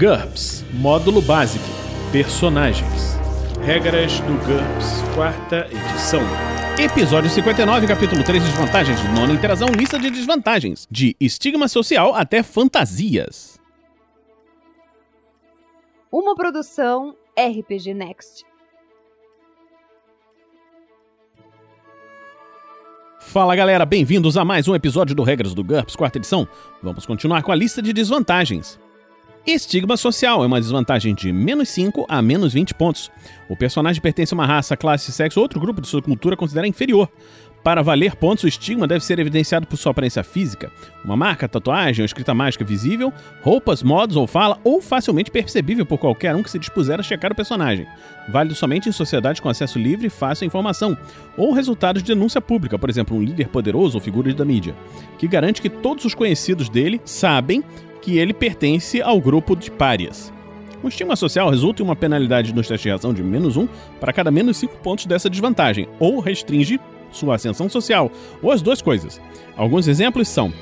GURPS Módulo Básico Personagens Regras do GURPS, quarta edição. Episódio 59, capítulo 3, Desvantagens. Nona interação, lista de desvantagens. De estigma social até fantasias. Uma produção RPG Next. Fala galera, bem-vindos a mais um episódio do Regras do GURPS, quarta edição. Vamos continuar com a lista de desvantagens. Estigma social é uma desvantagem de menos 5 a menos 20 pontos. O personagem pertence a uma raça, classe, sexo ou outro grupo de sua cultura considera inferior. Para valer pontos, o estigma deve ser evidenciado por sua aparência física, uma marca, tatuagem ou escrita mágica visível, roupas, modos ou fala, ou facilmente percebível por qualquer um que se dispuser a checar o personagem. Válido somente em sociedades com acesso livre e fácil à informação, ou resultados de denúncia pública, por exemplo, um líder poderoso ou figura da mídia, que garante que todos os conhecidos dele sabem que ele pertence ao grupo de párias. O estigma social resulta em uma penalidade nos testes de reação de menos 1 para cada menos 5 pontos dessa desvantagem, ou restringe sua ascensão social, ou as duas coisas. Alguns exemplos são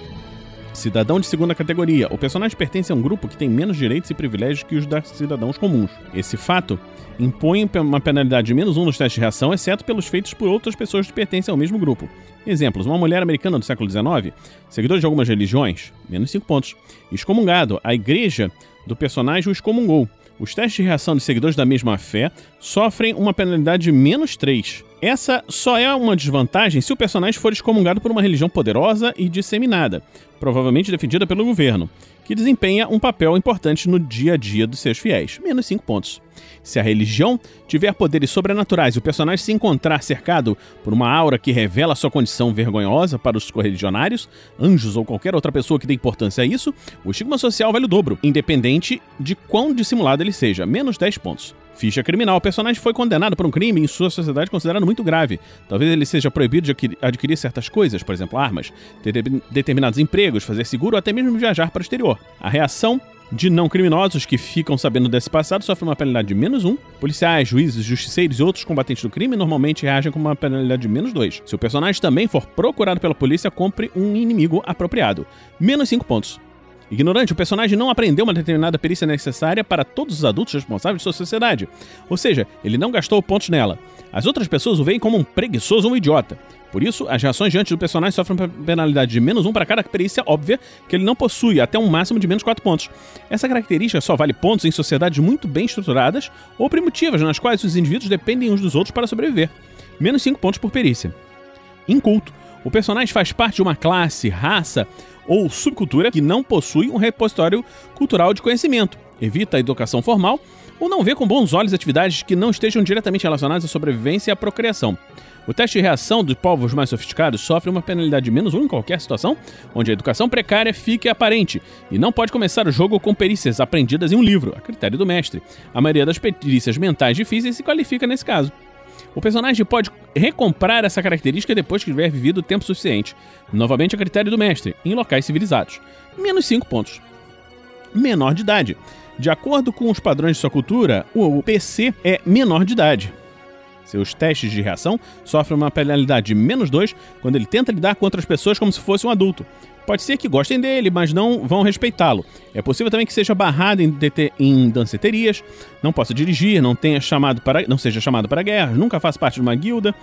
Cidadão de segunda categoria. O personagem pertence a um grupo que tem menos direitos e privilégios que os das cidadãos comuns. Esse fato impõe uma penalidade de menos um nos testes de reação, exceto pelos feitos por outras pessoas que pertencem ao mesmo grupo. Exemplos: uma mulher americana do século XIX, seguidor de algumas religiões, menos 5 pontos. Excomungado, a igreja do personagem o excomungou. Os testes de reação de seguidores da mesma fé sofrem uma penalidade de menos 3. Essa só é uma desvantagem se o personagem for excomungado por uma religião poderosa e disseminada, provavelmente defendida pelo governo, que desempenha um papel importante no dia a dia dos seus fiéis. Menos 5 pontos. Se a religião tiver poderes sobrenaturais e o personagem se encontrar cercado por uma aura que revela sua condição vergonhosa para os correligionários, anjos ou qualquer outra pessoa que dê importância a isso, o estigma social vale o dobro, independente de quão dissimulado ele seja, menos 10 pontos. Ficha criminal. O personagem foi condenado por um crime em sua sociedade considerado muito grave. Talvez ele seja proibido de adquirir certas coisas, por exemplo, armas, ter determinados empregos, fazer seguro ou até mesmo viajar para o exterior. A reação de não criminosos que ficam sabendo desse passado sofrem uma penalidade de menos um. Policiais, juízes, justiceiros e outros combatentes do crime normalmente reagem com uma penalidade de menos dois. Se o personagem também for procurado pela polícia, compre um inimigo apropriado. Menos cinco pontos. Ignorante, o personagem não aprendeu uma determinada perícia necessária para todos os adultos responsáveis de sua sociedade. Ou seja, ele não gastou pontos nela. As outras pessoas o veem como um preguiçoso ou um idiota. Por isso, as reações diante do personagem sofrem penalidade de menos um para cada perícia óbvia que ele não possui, até um máximo de menos 4 pontos. Essa característica só vale pontos em sociedades muito bem estruturadas ou primitivas, nas quais os indivíduos dependem uns dos outros para sobreviver. Menos 5 pontos por perícia. Inculto. O personagem faz parte de uma classe, raça ou subcultura que não possui um repositório cultural de conhecimento, evita a educação formal ou não vê com bons olhos atividades que não estejam diretamente relacionadas à sobrevivência e à procriação. O teste de reação dos povos mais sofisticados sofre uma penalidade de menos um em qualquer situação onde a educação precária fique aparente e não pode começar o jogo com perícias aprendidas em um livro, a critério do mestre. A maioria das perícias mentais difíceis se qualifica nesse caso. O personagem pode recomprar essa característica depois que tiver vivido tempo suficiente, novamente a critério do mestre, em locais civilizados. Menos 5 pontos. Menor de idade. De acordo com os padrões de sua cultura, o PC é menor de idade. Seus testes de reação sofrem uma penalidade de menos 2 quando ele tenta lidar com outras pessoas como se fosse um adulto. Pode ser que gostem dele, mas não vão respeitá-lo. É possível também que seja barrado em, em danceterias, não possa dirigir, não tenha chamado para, não seja chamado para guerra, nunca faça parte de uma guilda.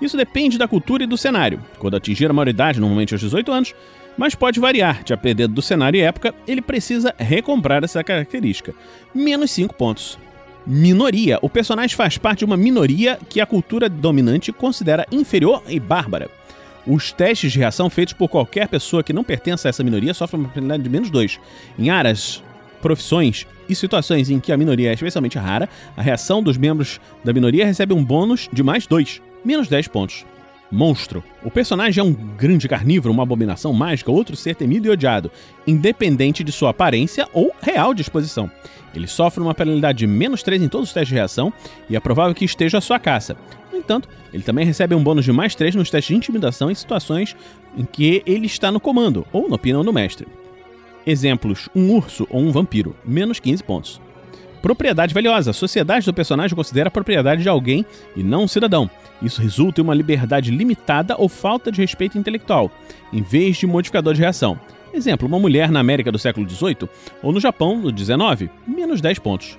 Isso depende da cultura e do cenário. Quando atingir a maioridade, normalmente aos 18 anos, mas pode variar, de dependendo do cenário e época, ele precisa recomprar essa característica. Menos 5 pontos. Minoria. O personagem faz parte de uma minoria que a cultura dominante considera inferior e bárbara. Os testes de reação feitos por qualquer pessoa que não pertença a essa minoria sofrem uma penalidade de menos 2. Em áreas, profissões e situações em que a minoria é especialmente rara, a reação dos membros da minoria recebe um bônus de mais 2, menos 10 pontos. Monstro. O personagem é um grande carnívoro, uma abominação mágica, outro ser temido e odiado, independente de sua aparência ou real disposição. Ele sofre uma penalidade de menos 3 em todos os testes de reação e é provável que esteja à sua caça. No entanto, ele também recebe um bônus de mais 3 nos testes de intimidação em situações em que ele está no comando ou na opinião do mestre. Exemplos: um urso ou um vampiro, menos 15 pontos. Propriedade valiosa. A sociedade do personagem considera a propriedade de alguém e não um cidadão. Isso resulta em uma liberdade limitada ou falta de respeito intelectual, em vez de modificador de reação. Exemplo, uma mulher na América do século XVIII ou no Japão do XIX, menos 10 pontos.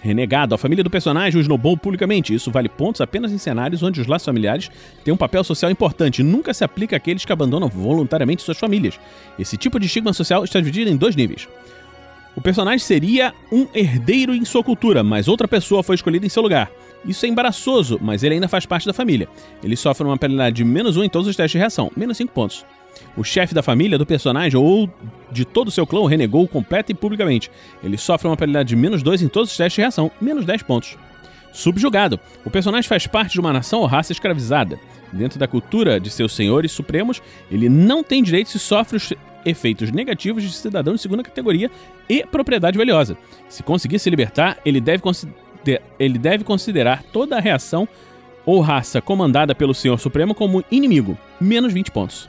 Renegado, a família do personagem o esnobou publicamente. Isso vale pontos apenas em cenários onde os laços familiares têm um papel social importante nunca se aplica àqueles que abandonam voluntariamente suas famílias. Esse tipo de estigma social está dividido em dois níveis. O personagem seria um herdeiro em sua cultura, mas outra pessoa foi escolhida em seu lugar. Isso é embaraçoso, mas ele ainda faz parte da família. Ele sofre uma penalidade de menos um em todos os testes de reação, menos 5 pontos. O chefe da família do personagem ou de todo o seu clã o renegou completa e publicamente. Ele sofre uma penalidade de menos 2 em todos os testes de reação, menos 10 pontos. Subjugado. O personagem faz parte de uma nação ou raça escravizada. Dentro da cultura de seus senhores supremos, ele não tem direitos e sofre os efeitos negativos de cidadão de segunda categoria e propriedade valiosa. Se conseguir se libertar, ele deve, ele deve considerar toda a reação ou raça comandada pelo Senhor Supremo como inimigo, menos 20 pontos.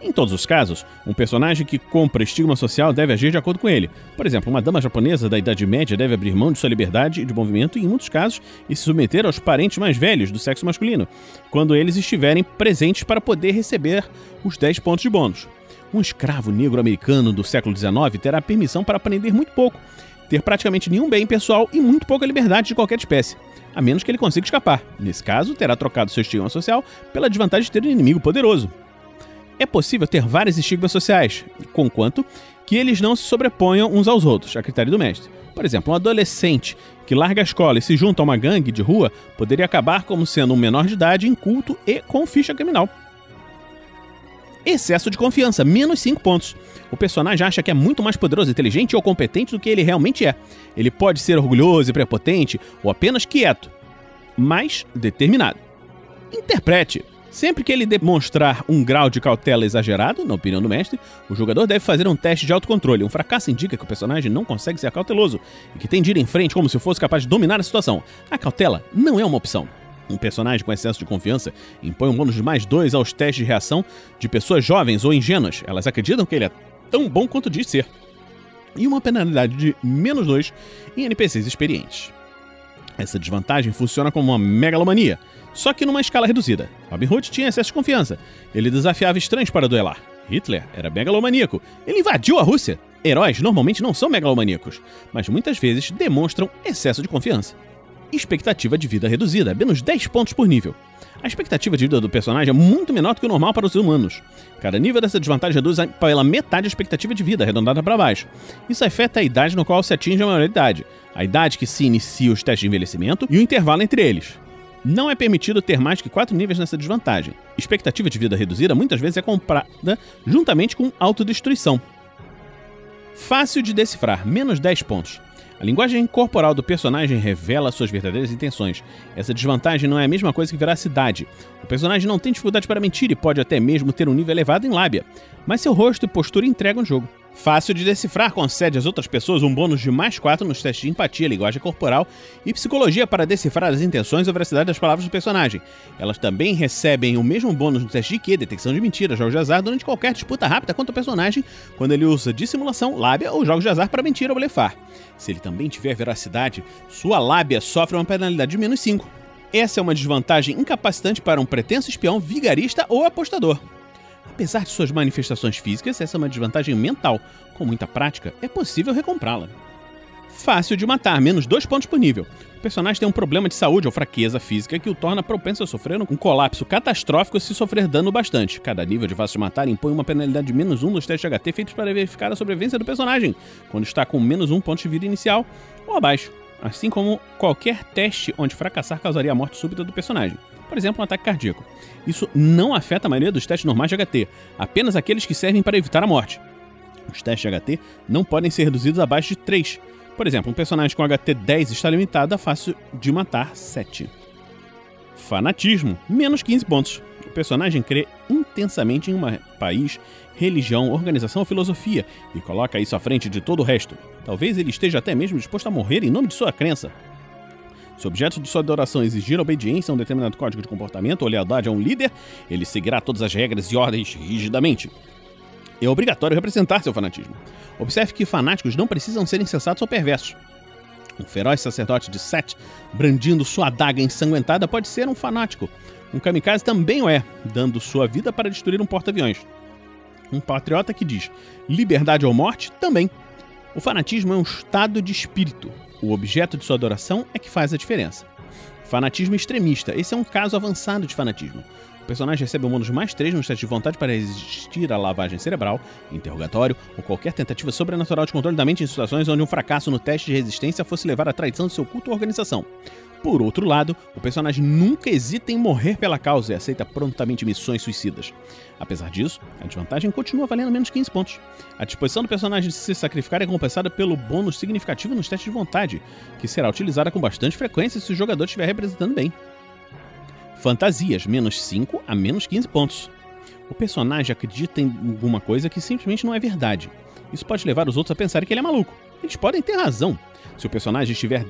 Em todos os casos, um personagem que compra estigma social deve agir de acordo com ele. Por exemplo, uma dama japonesa da Idade Média deve abrir mão de sua liberdade de movimento em muitos casos e se submeter aos parentes mais velhos do sexo masculino, quando eles estiverem presentes para poder receber os 10 pontos de bônus. Um escravo negro americano do século XIX terá permissão para aprender muito pouco, ter praticamente nenhum bem pessoal e muito pouca liberdade de qualquer espécie, a menos que ele consiga escapar. Nesse caso, terá trocado seu estigma social pela desvantagem de ter um inimigo poderoso. É possível ter vários estigmas sociais, conquanto que eles não se sobreponham uns aos outros, a critério do mestre. Por exemplo, um adolescente que larga a escola e se junta a uma gangue de rua poderia acabar como sendo um menor de idade, inculto e com ficha criminal. Excesso de confiança, menos 5 pontos. O personagem acha que é muito mais poderoso, inteligente ou competente do que ele realmente é. Ele pode ser orgulhoso e prepotente ou apenas quieto, mas determinado. Interprete. Sempre que ele demonstrar um grau de cautela exagerado, na opinião do mestre, o jogador deve fazer um teste de autocontrole. Um fracasso indica que o personagem não consegue ser cauteloso e que tem de ir em frente como se fosse capaz de dominar a situação. A cautela não é uma opção. Um personagem com excesso de confiança impõe um bônus de mais dois aos testes de reação de pessoas jovens ou ingênuas. Elas acreditam que ele é tão bom quanto diz ser. E uma penalidade de menos dois em NPCs experientes. Essa desvantagem funciona como uma megalomania só que numa escala reduzida. Robin Hood tinha excesso de confiança. Ele desafiava estranhos para duelar. Hitler era megalomaníaco. Ele invadiu a Rússia. Heróis normalmente não são megalomaníacos, mas muitas vezes demonstram excesso de confiança. Expectativa de vida reduzida, menos 10 pontos por nível. A expectativa de vida do personagem é muito menor do que o normal para os humanos. Cada nível dessa desvantagem reduz pela metade a expectativa de vida, arredondada para baixo. Isso afeta a idade no qual se atinge a maioridade, a idade que se inicia os testes de envelhecimento e o intervalo entre eles. Não é permitido ter mais que quatro níveis nessa desvantagem. Expectativa de vida reduzida muitas vezes é comprada juntamente com autodestruição. Fácil de decifrar, menos 10 pontos. A linguagem corporal do personagem revela suas verdadeiras intenções. Essa desvantagem não é a mesma coisa que veracidade. O personagem não tem dificuldade para mentir e pode até mesmo ter um nível elevado em lábia, mas seu rosto e postura entregam o jogo. Fácil de decifrar, concede às outras pessoas um bônus de mais 4 nos testes de empatia, linguagem corporal e psicologia para decifrar as intenções a veracidade das palavras do personagem. Elas também recebem o mesmo bônus no teste de Q, detecção de mentiras, jogos de azar, durante qualquer disputa rápida contra o personagem, quando ele usa dissimulação, lábia ou jogos de azar para mentir ou blefar. Se ele também tiver veracidade, sua lábia sofre uma penalidade de menos 5. Essa é uma desvantagem incapacitante para um pretenso espião, vigarista ou apostador. Apesar de suas manifestações físicas, essa é uma desvantagem mental. Com muita prática, é possível recomprá-la. Fácil de matar, menos dois pontos por nível. O personagem tem um problema de saúde ou fraqueza física que o torna propenso a sofrer um colapso catastrófico se sofrer dano bastante. Cada nível de fácil de matar impõe uma penalidade de menos um nos testes HT feitos para verificar a sobrevivência do personagem, quando está com menos um ponto de vida inicial ou abaixo, assim como qualquer teste onde fracassar causaria a morte súbita do personagem por exemplo, um ataque cardíaco. Isso não afeta a maioria dos testes normais de HT, apenas aqueles que servem para evitar a morte. Os testes de HT não podem ser reduzidos abaixo de 3. Por exemplo, um personagem com HT 10 está limitado a fácil de matar 7. Fanatismo, menos 15 pontos. O personagem crê intensamente em um país, religião, organização ou filosofia e coloca isso à frente de todo o resto. Talvez ele esteja até mesmo disposto a morrer em nome de sua crença. Se o objeto de sua adoração exigir obediência a um determinado código de comportamento ou lealdade a um líder, ele seguirá todas as regras e ordens rigidamente. É obrigatório representar seu fanatismo. Observe que fanáticos não precisam ser insensatos ou perversos. Um feroz sacerdote de Set, brandindo sua adaga ensanguentada, pode ser um fanático. Um kamikaze também o é, dando sua vida para destruir um porta-aviões. Um patriota que diz liberdade ou morte também. O fanatismo é um estado de espírito. O objeto de sua adoração é que faz a diferença. Fanatismo extremista. Esse é um caso avançado de fanatismo. O personagem recebe o bônus mais 3 no teste de vontade para resistir à lavagem cerebral, interrogatório ou qualquer tentativa sobrenatural de controle da mente em situações onde um fracasso no teste de resistência fosse levar à traição de seu culto ou organização. Por outro lado, o personagem nunca hesita em morrer pela causa e aceita prontamente missões suicidas. Apesar disso, a desvantagem continua valendo menos 15 pontos. A disposição do personagem de se sacrificar é compensada pelo bônus significativo nos testes de vontade, que será utilizada com bastante frequência se o jogador estiver representando bem. Fantasias, menos 5 a menos 15 pontos. O personagem acredita em alguma coisa que simplesmente não é verdade. Isso pode levar os outros a pensarem que ele é maluco. Eles podem ter razão. Se o personagem estiver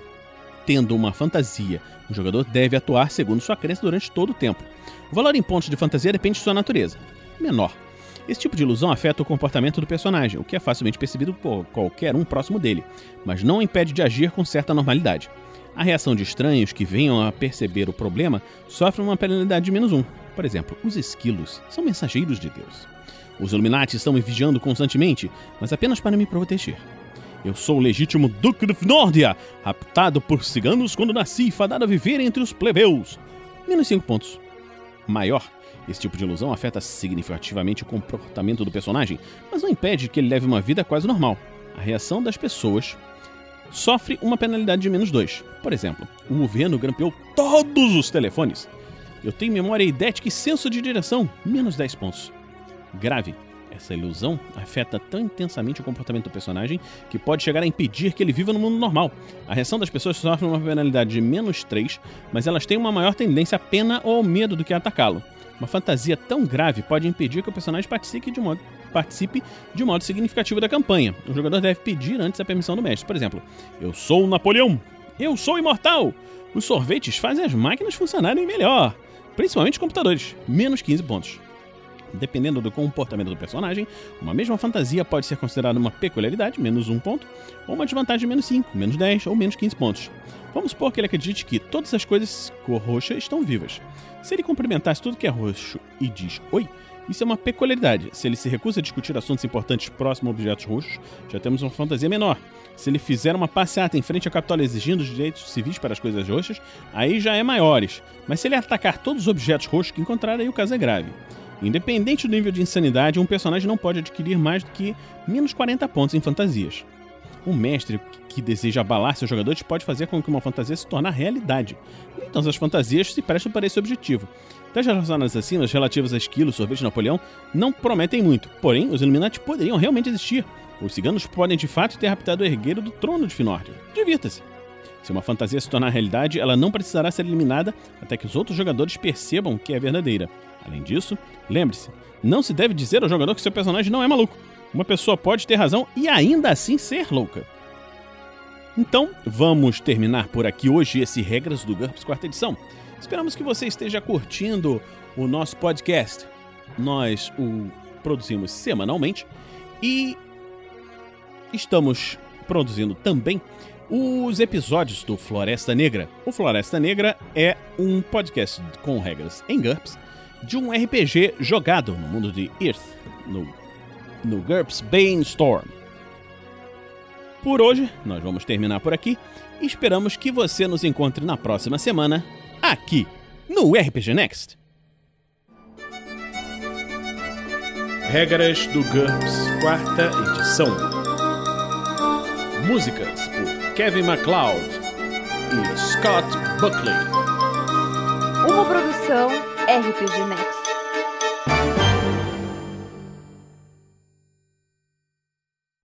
tendo uma fantasia, o jogador deve atuar segundo sua crença durante todo o tempo. O valor em pontos de fantasia depende de sua natureza. Menor. Esse tipo de ilusão afeta o comportamento do personagem, o que é facilmente percebido por qualquer um próximo dele, mas não impede de agir com certa normalidade. A reação de estranhos que venham a perceber o problema sofre uma penalidade de menos um. Por exemplo, os esquilos são mensageiros de Deus. Os Illuminati estão me vigiando constantemente, mas apenas para me proteger. Eu sou o legítimo Duque de Nordia, raptado por ciganos quando nasci e fadado a viver entre os plebeus. Menos 5 pontos. Maior. Esse tipo de ilusão afeta significativamente o comportamento do personagem, mas não impede que ele leve uma vida quase normal. A reação das pessoas sofre uma penalidade de menos 2. Por exemplo, o governo grampeou todos os telefones. Eu tenho memória idética e senso de direção, menos 10 pontos. Grave. Essa ilusão afeta tão intensamente o comportamento do personagem que pode chegar a impedir que ele viva no mundo normal. A reação das pessoas sofre uma penalidade de menos 3, mas elas têm uma maior tendência à pena ou ao medo do que a atacá-lo. Uma fantasia tão grave pode impedir que o personagem participe de modo participe de modo significativo da campanha. O jogador deve pedir antes a permissão do mestre. Por exemplo, eu sou o Napoleão. Eu sou imortal. Os sorvetes fazem as máquinas funcionarem melhor, principalmente os computadores. Menos 15 pontos. Dependendo do comportamento do personagem, uma mesma fantasia pode ser considerada uma peculiaridade, menos 1 ponto, ou uma desvantagem, menos 5, menos 10 ou menos 15 pontos. Vamos supor que ele acredite que todas as coisas cor roxa estão vivas. Se ele cumprimentasse tudo que é roxo e diz oi, isso é uma peculiaridade. Se ele se recusa a discutir assuntos importantes próximo a objetos roxos, já temos uma fantasia menor. Se ele fizer uma passeata em frente ao Capitólio exigindo os direitos civis para as coisas roxas, aí já é maiores. Mas se ele atacar todos os objetos roxos que encontrar, aí o caso é grave. Independente do nível de insanidade, um personagem não pode adquirir mais do que menos 40 pontos em fantasias. Um mestre que deseja abalar seus jogadores pode fazer com que uma fantasia se torne realidade. Então, as fantasias se prestam para esse objetivo. Das relações acima, relativas a esquilo, sorvete Napoleão, não prometem muito, porém, os Illuminati poderiam realmente existir. Os ciganos podem de fato ter raptado o herdeiro do trono de Finórdia. Divirta-se! Se uma fantasia se tornar realidade, ela não precisará ser eliminada até que os outros jogadores percebam que é verdadeira. Além disso, lembre-se, não se deve dizer ao jogador que seu personagem não é maluco. Uma pessoa pode ter razão e ainda assim ser louca. Então, vamos terminar por aqui hoje esse Regras do GURPS quarta edição. Esperamos que você esteja curtindo o nosso podcast. Nós o produzimos semanalmente e estamos produzindo também os episódios do Floresta Negra. O Floresta Negra é um podcast com regras em GURPS de um RPG jogado no mundo de Earth, no, no GURPS Bainstorm. Por hoje, nós vamos terminar por aqui e esperamos que você nos encontre na próxima semana, aqui no RPG Next. Regras do GURPS, quarta edição. Músicas por Kevin MacLeod e Scott Buckley. Uma produção RPG Next.